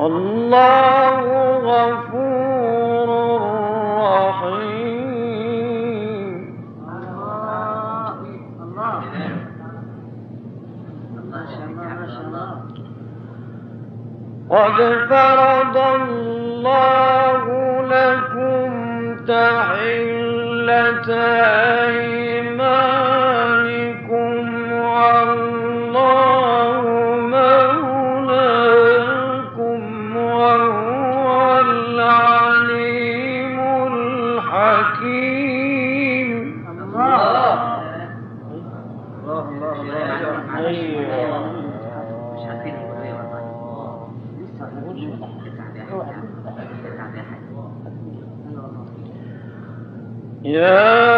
الله غفور رحيم. الله. الله قد فرض أيوه مش يا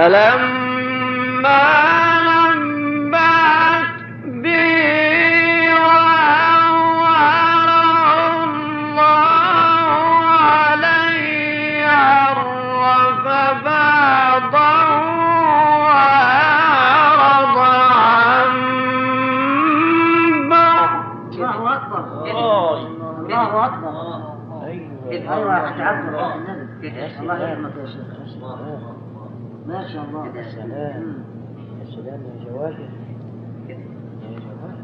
فلما الله علي عرف بعضه وأعرض عن بعض. الله أكبر. الله أكبر. أيوه. الله أكبر شاء الله. يا سلام. يا سلام يا جواد. يا جواد.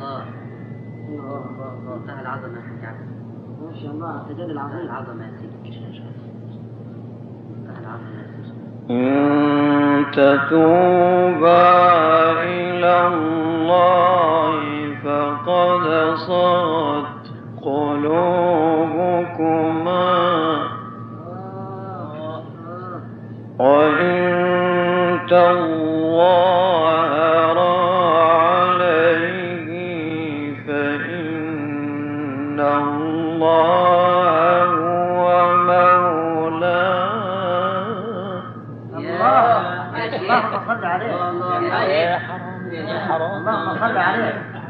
آه، آه، آه، الله العظمة يا ما شاء الله تجلي العظيم. العظمة يا سيدي. إن تتوبا إلى الله فقد صغت قلوبكما. وإن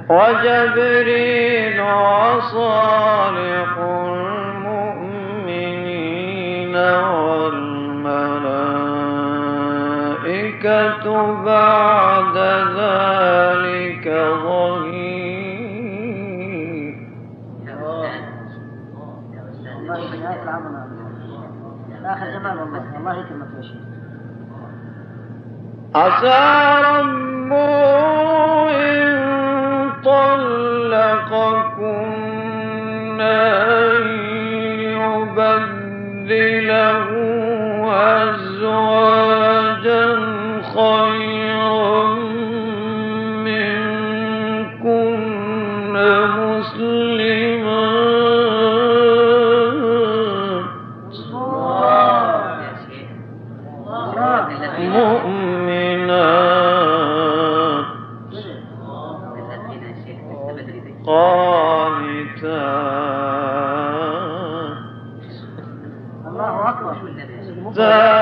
وجبريل وصالح المؤمنين والملائكة بعد ذلك ظهير. الله يا عسى رب the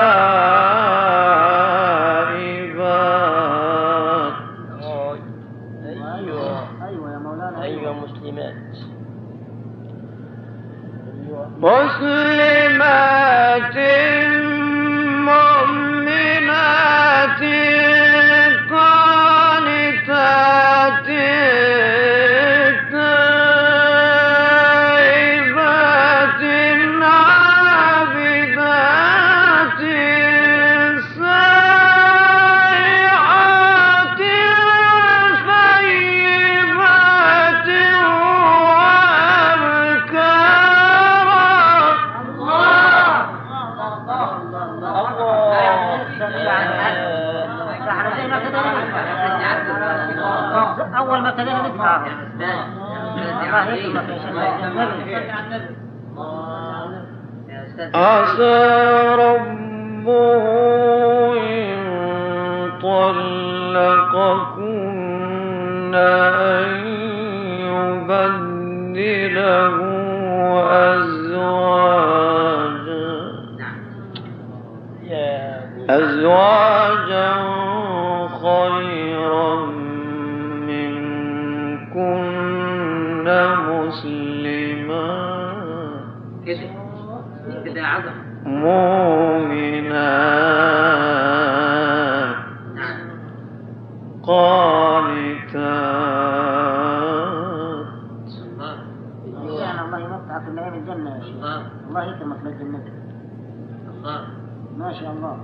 ما شاء الله.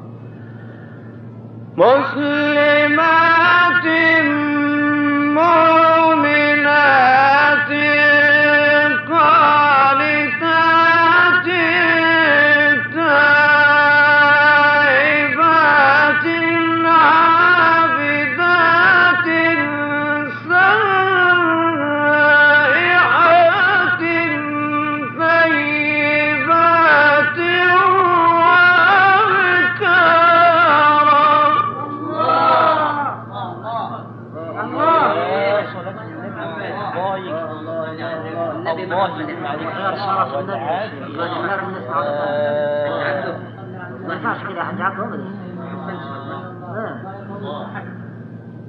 مسلمات مؤمنات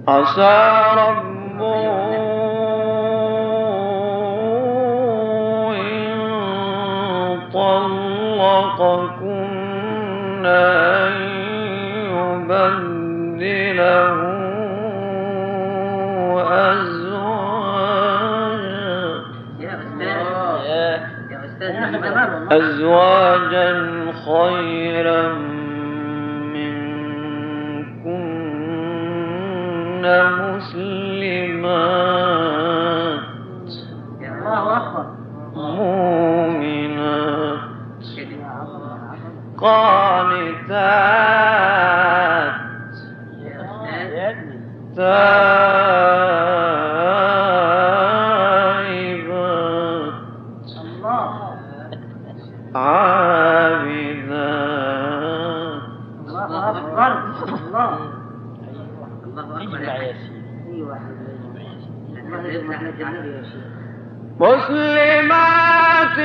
عسى ربه إن طلقكن أن يبدله أزواجا. أزواجا. الله أكبر. يا أيوه مسلمات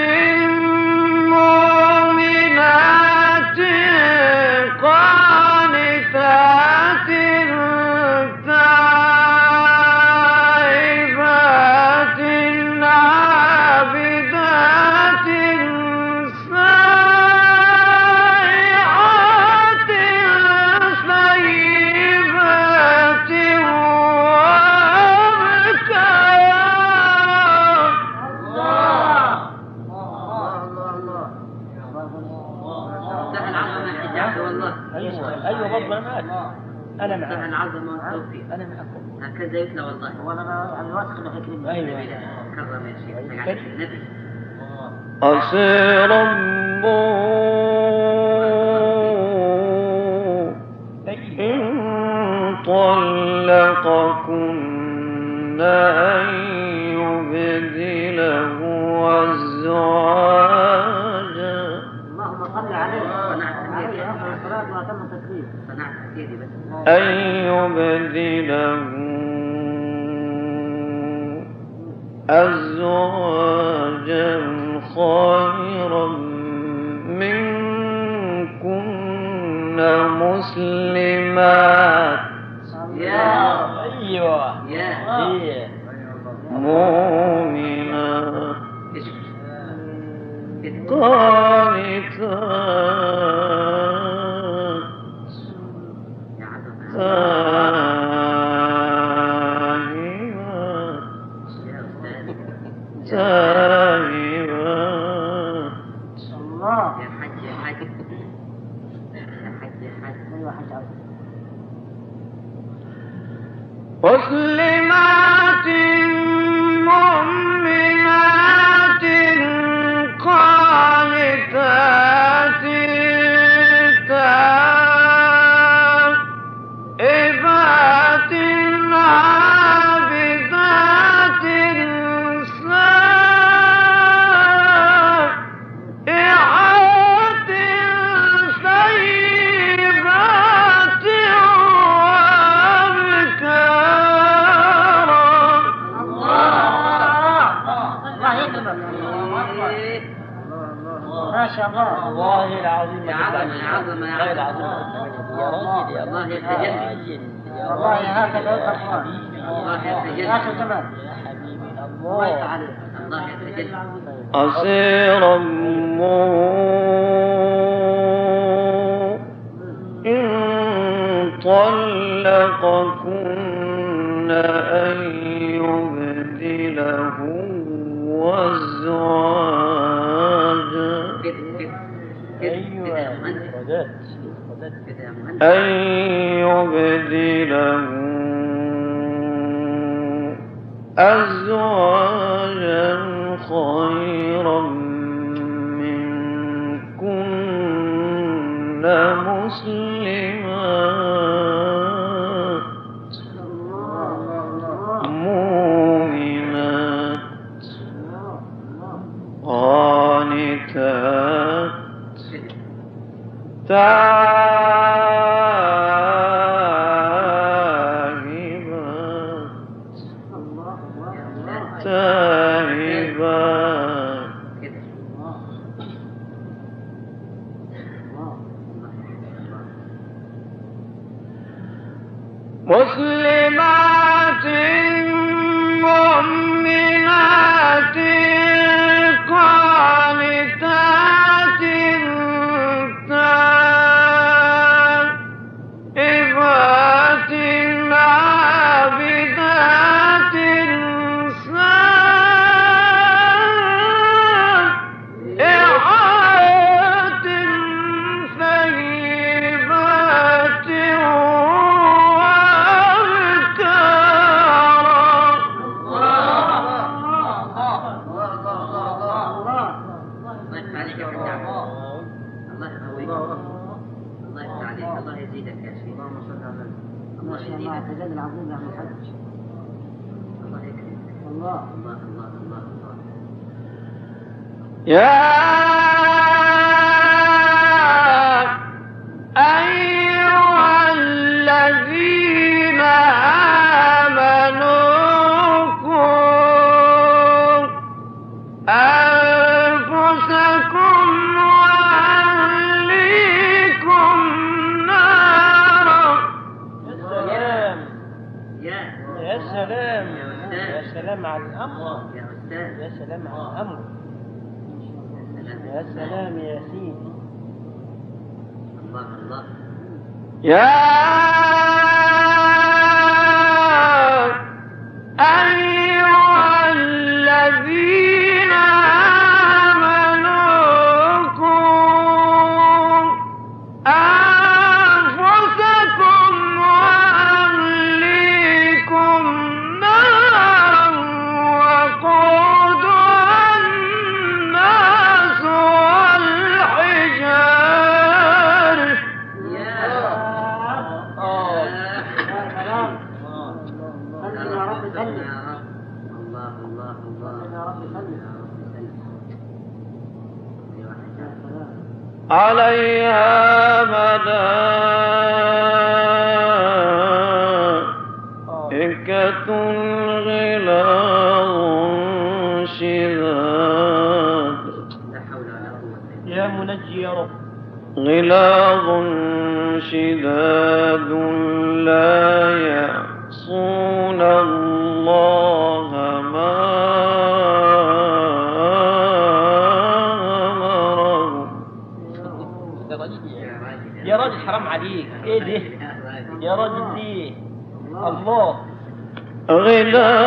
لا والله. ولا أنا واثق إنه يكرمني أيوه. كرم يا شيخ Uh... الحيتات الله. يا غلاظ شداد لا يعصون الله ما امره يا راجل حرام عليك. إيه ده؟ يا راجل دي الله. غلاظ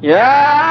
Yeah.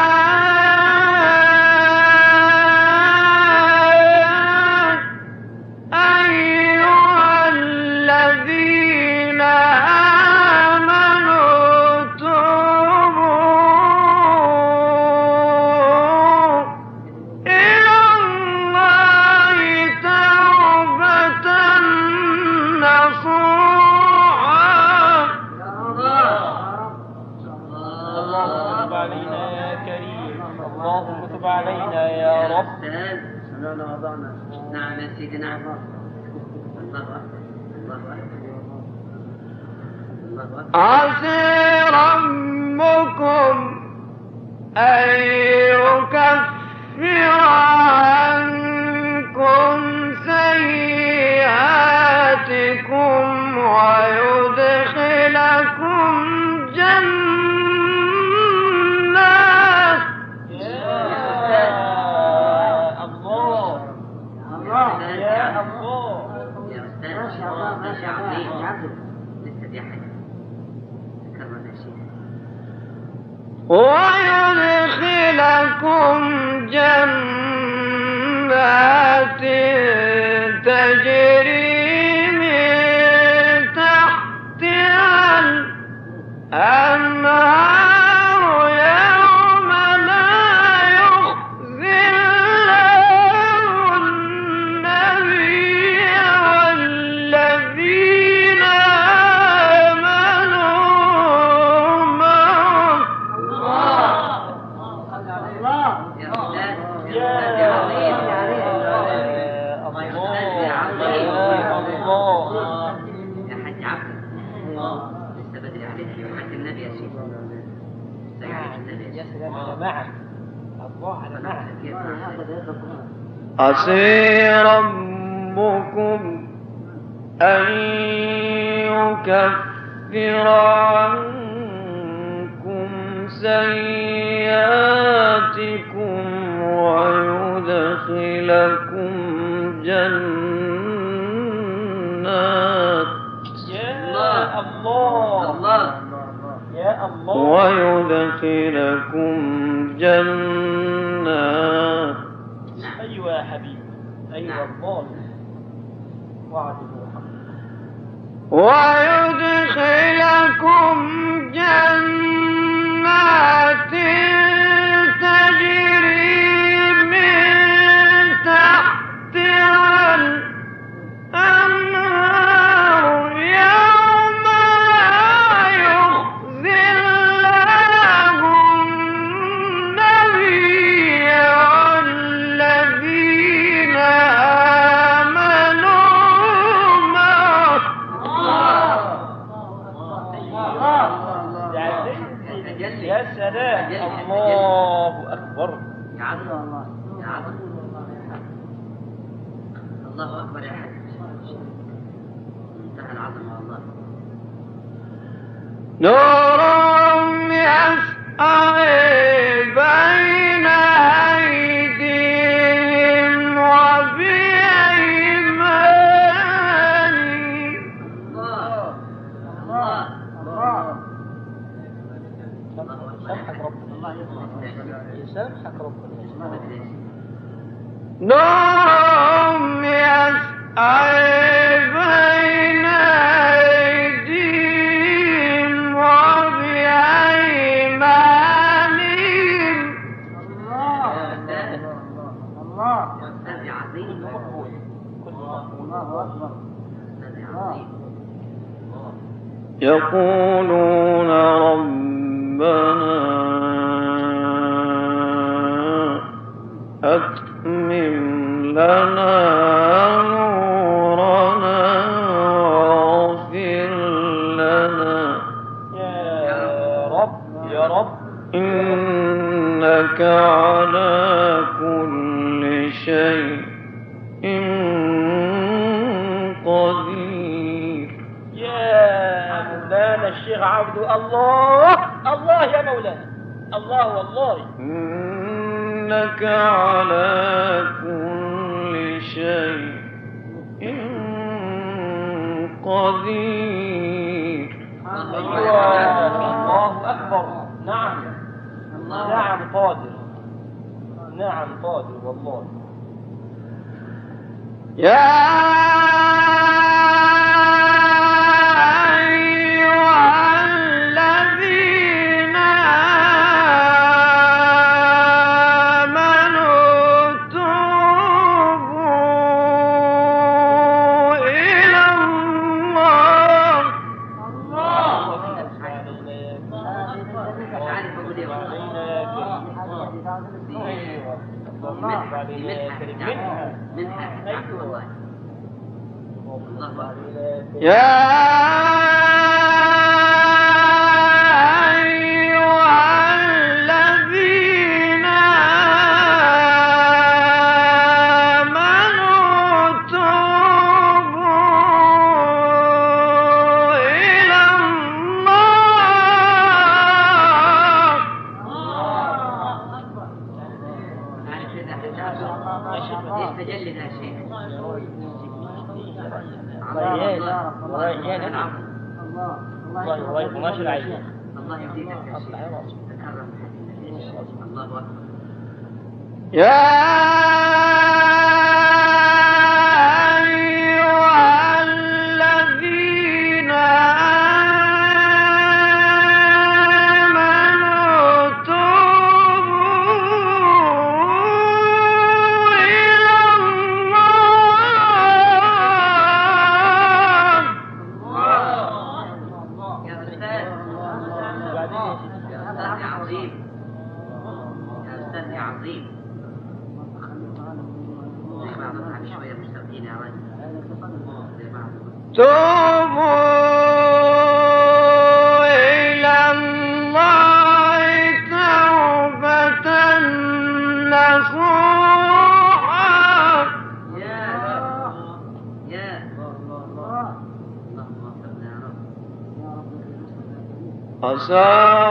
ويدخلكم جنات عسي ربكم أن يكفر عنكم سيئاتكم ويدخلكم جنات. يا الله يا الله. ويدخلكم جنات. أيها نعم. الظالم وعده حق ويدخلكم جنة Yeah. يقولون قدير. الله أكبر. نعم. نعم قادر. نعم قادر والله. يا كلام عظيم. كلام عظيم. توبوا إلى الله توبة نصوحا يا الله يا. الله الله الله الله الله الله الله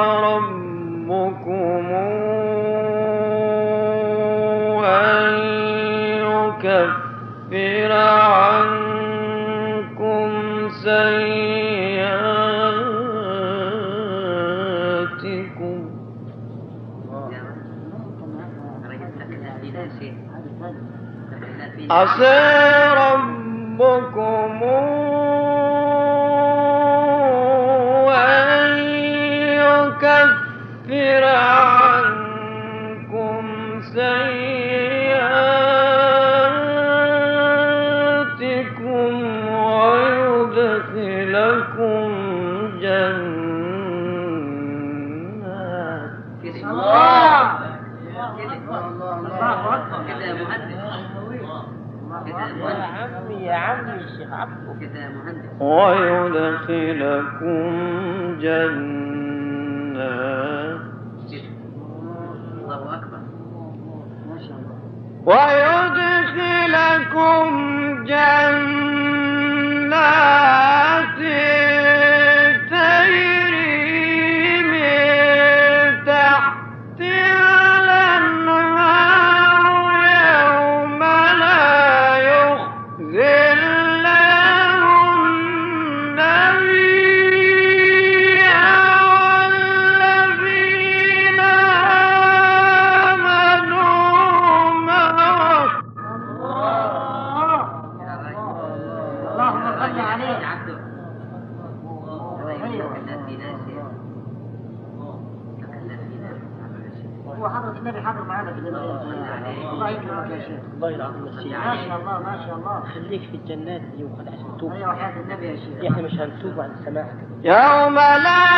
Azim. ويدخلكم جنات. الله أكبر. ما شاء الله. النبي يا شيخ. يا مش هنتوب عن السماء يوم لا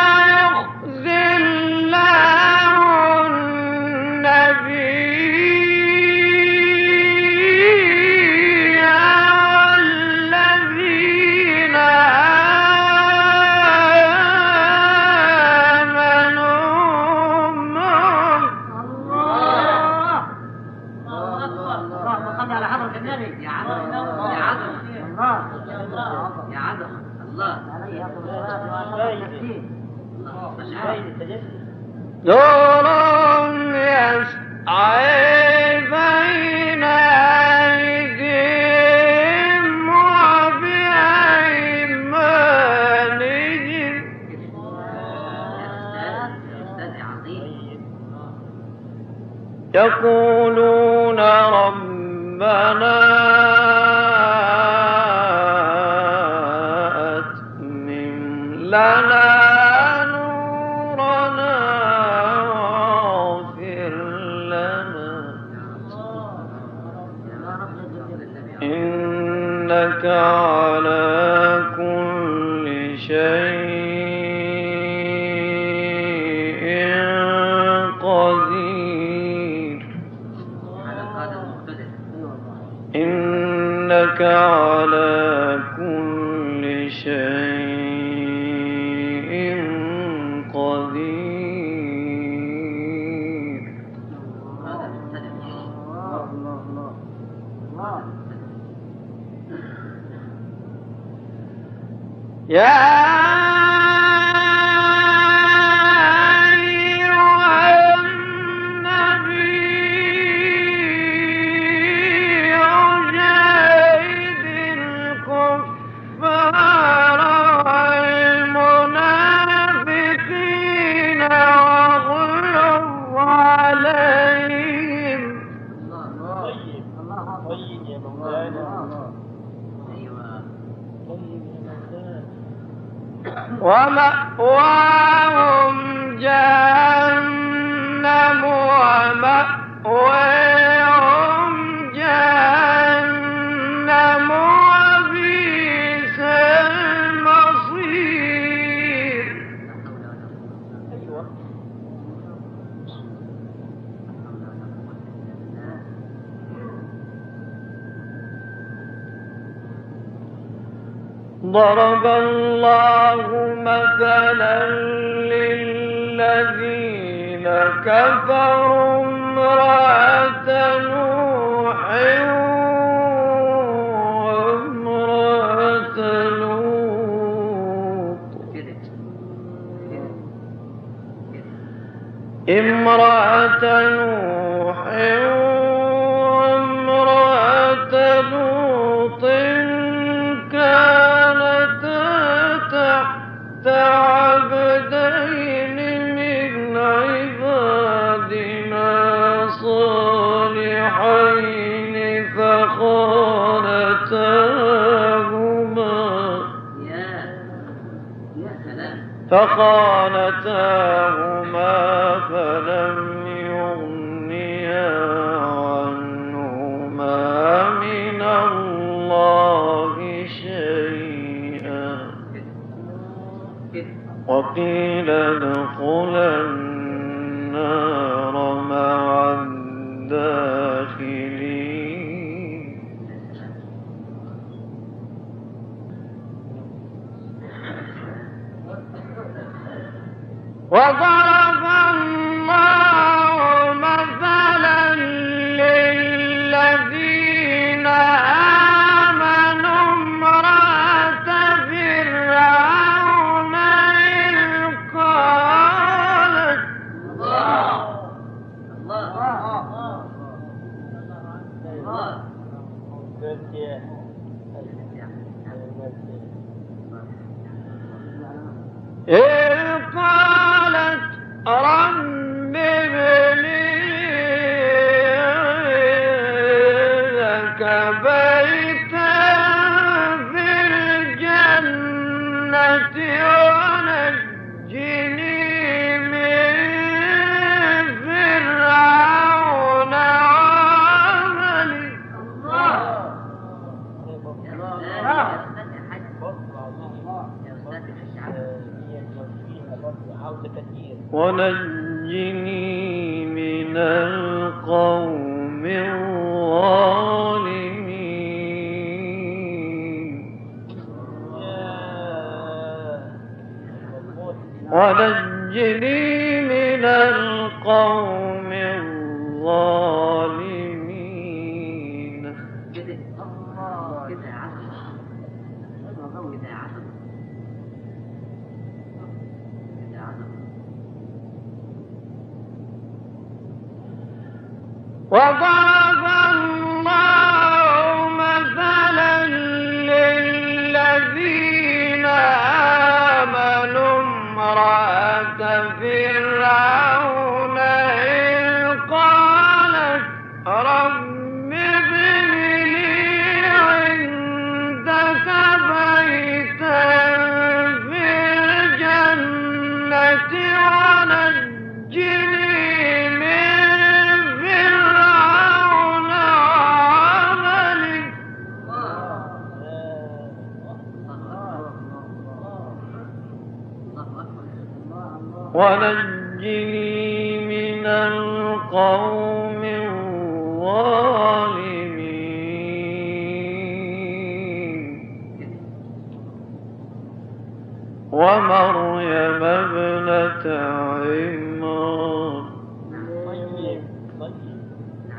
إنك على كل شيء Yeah. ضرب الله مثلا للذين كفروا امرأة نوح وامرأة لوط. امرأة نوح فخانتاهما فلم يغنيا عنهما من الله شيئا. وقيل له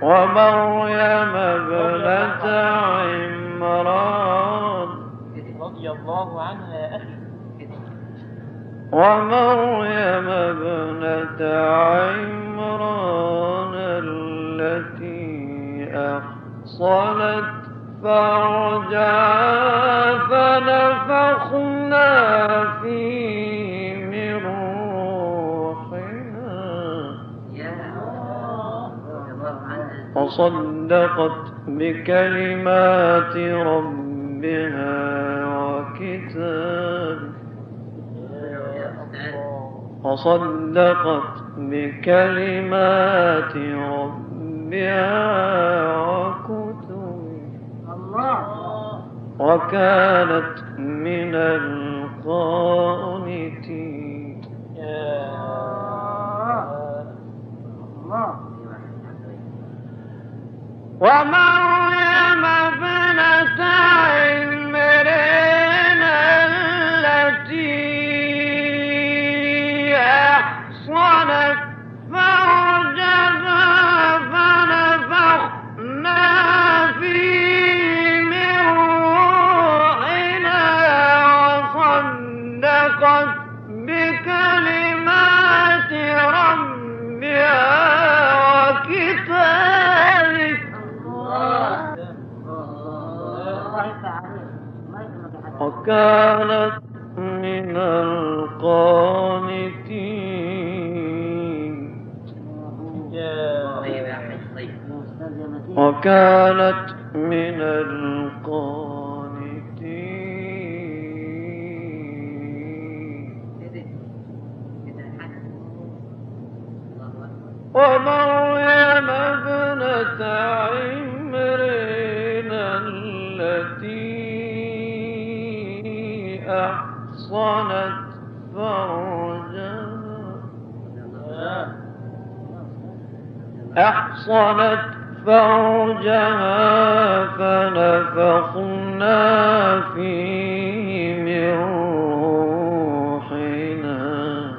ومريم ابنة عمران. رضي الله عنها يا أخي. ومريم ابنة عمران التي أحصلت فرجها. وصدقت بكلمات ربها وكتاب. وصدقت بكلمات ربها وكتب. وكانت من القائمين كانت من القانتين. وكانت من القانتين. ومريم ابنة عيسى أحصنت فرجها أحصنت فرجها فنفخنا فيه من روحنا.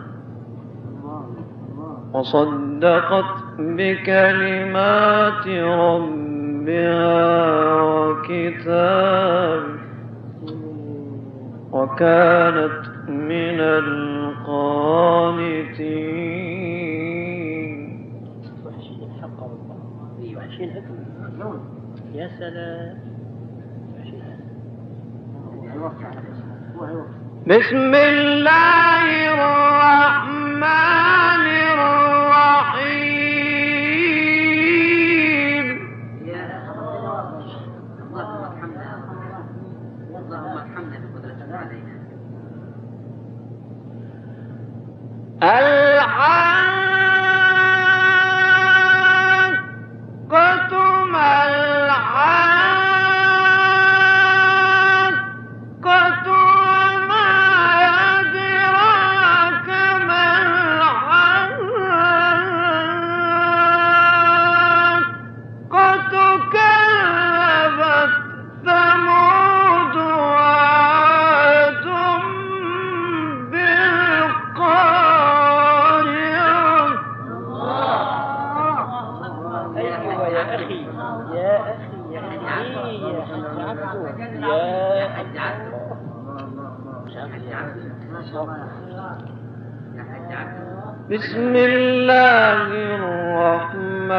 وصدقت بكلمات ربها وكتابه وكانت من القانتين. وحشين الحق والله. إيه، وحشين الحكمة يا سلام. بسم الله الرحمن الرحيم. Ah! بسم الله الرحمن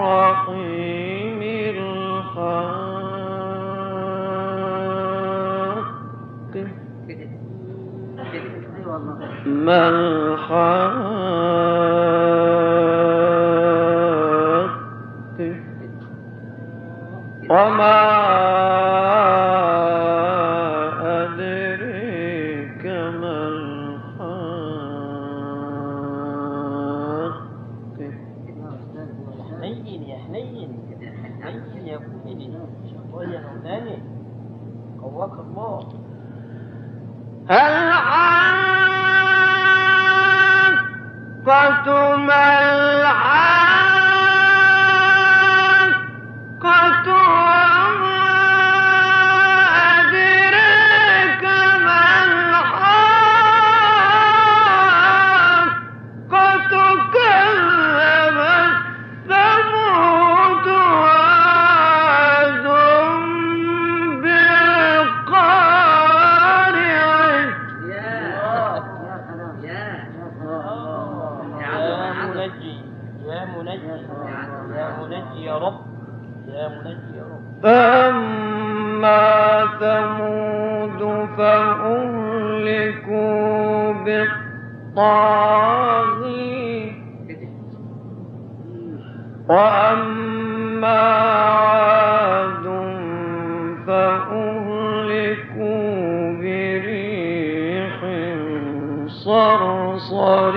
الرحيم الخاتم ما الحق تمسكوا بالطاغيت وأما صرصر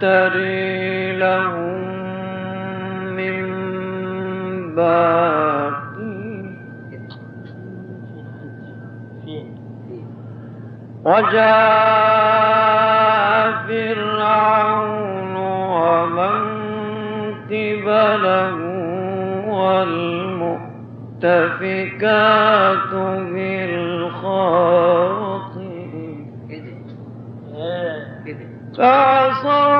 تَرِي لَهُم مِّن باقي وَجَاءَ فِرْعَوْنُ وَمَن قِبَلَهُ وَالْمُؤْتَفِكَاتُ بِالْخَاطِئِ فعصوا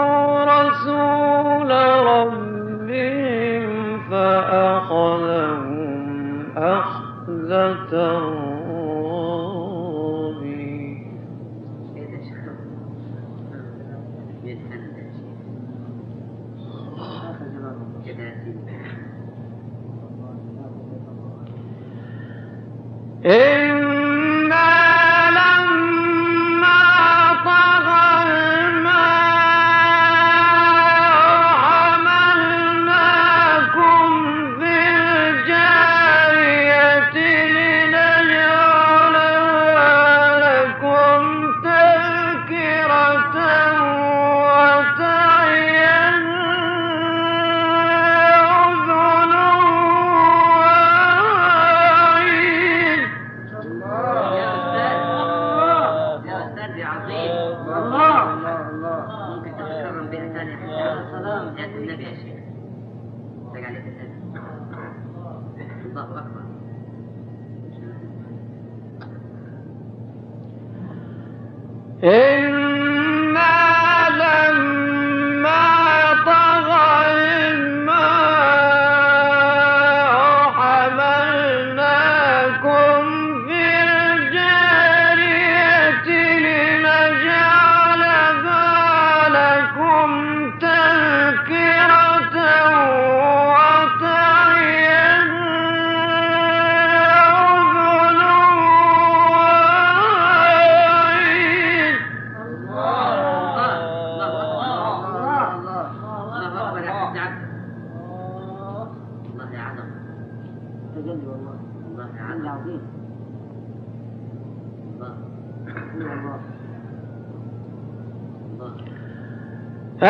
Uh,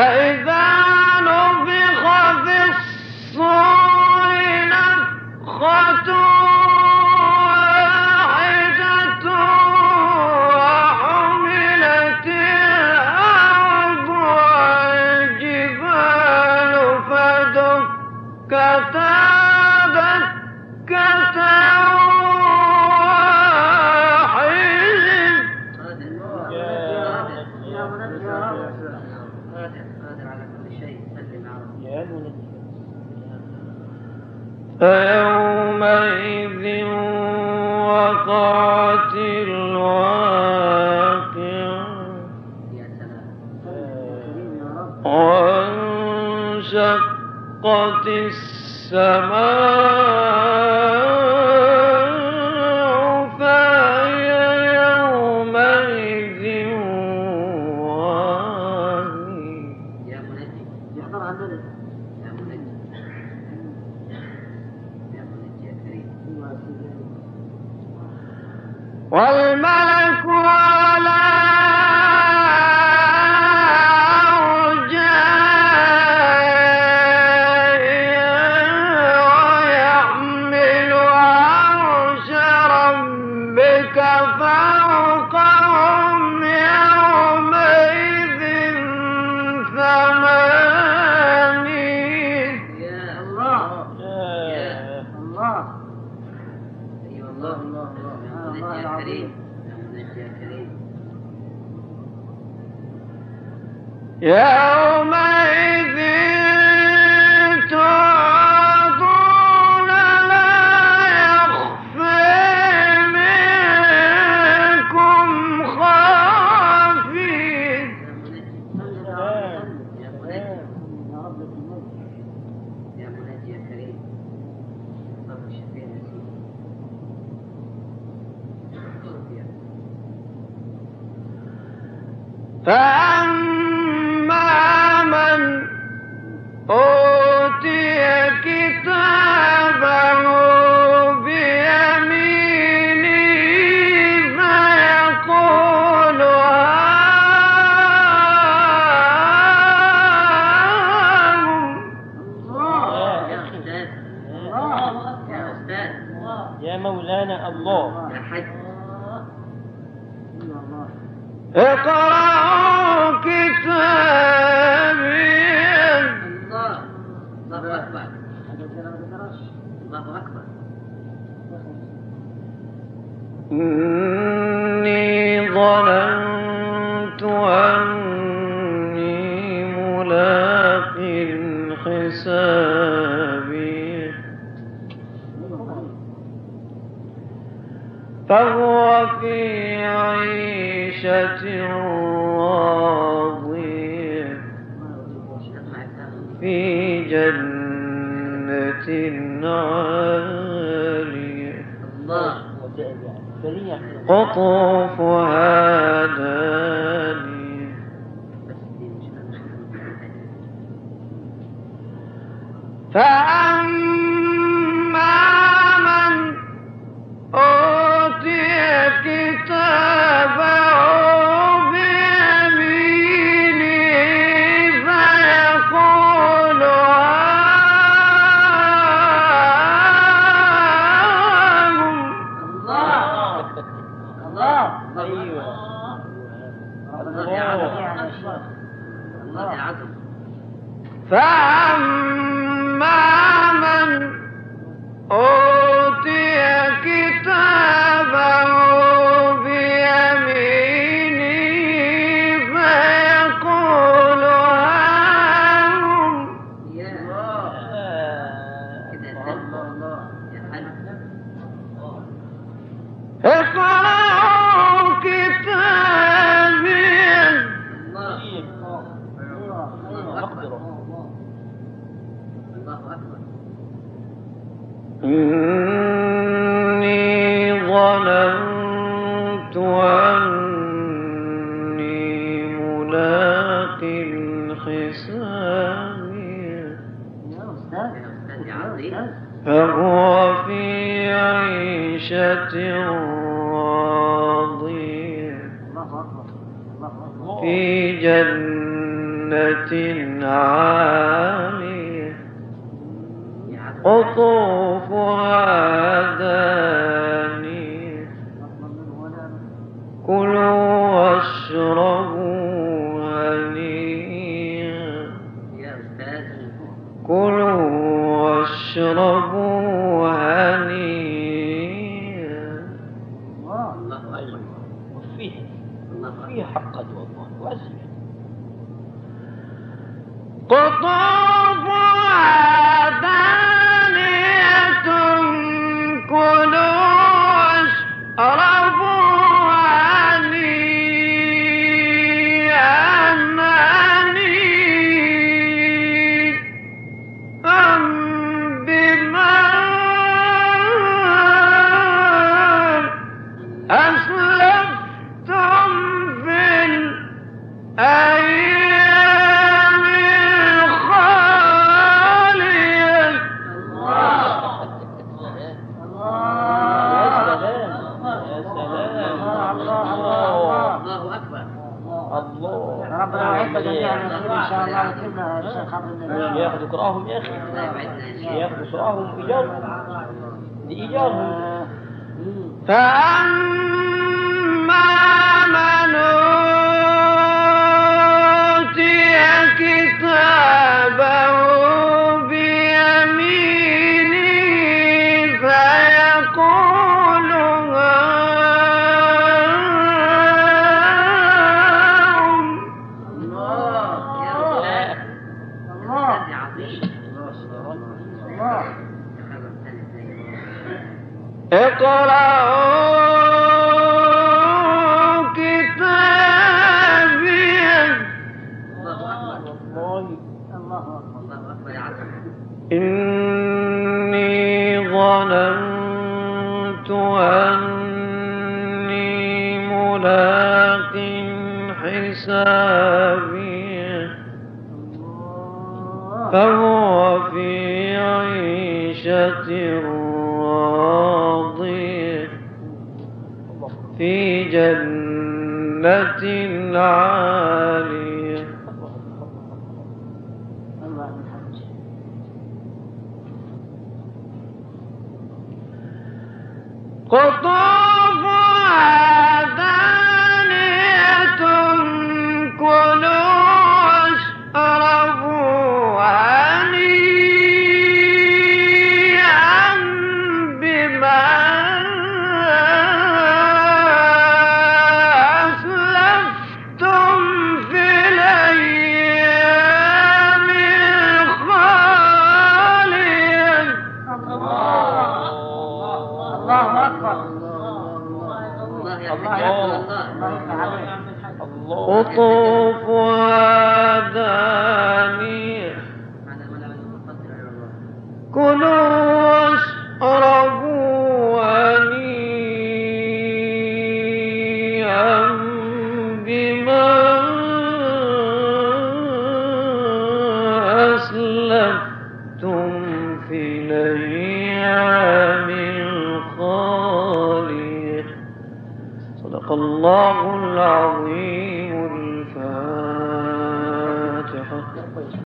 sama يومئذ قطوفها كلوا واشربوا إني ظننت أني ملاق حسابي. فهو في عيشة راضية في جنة عالية. Por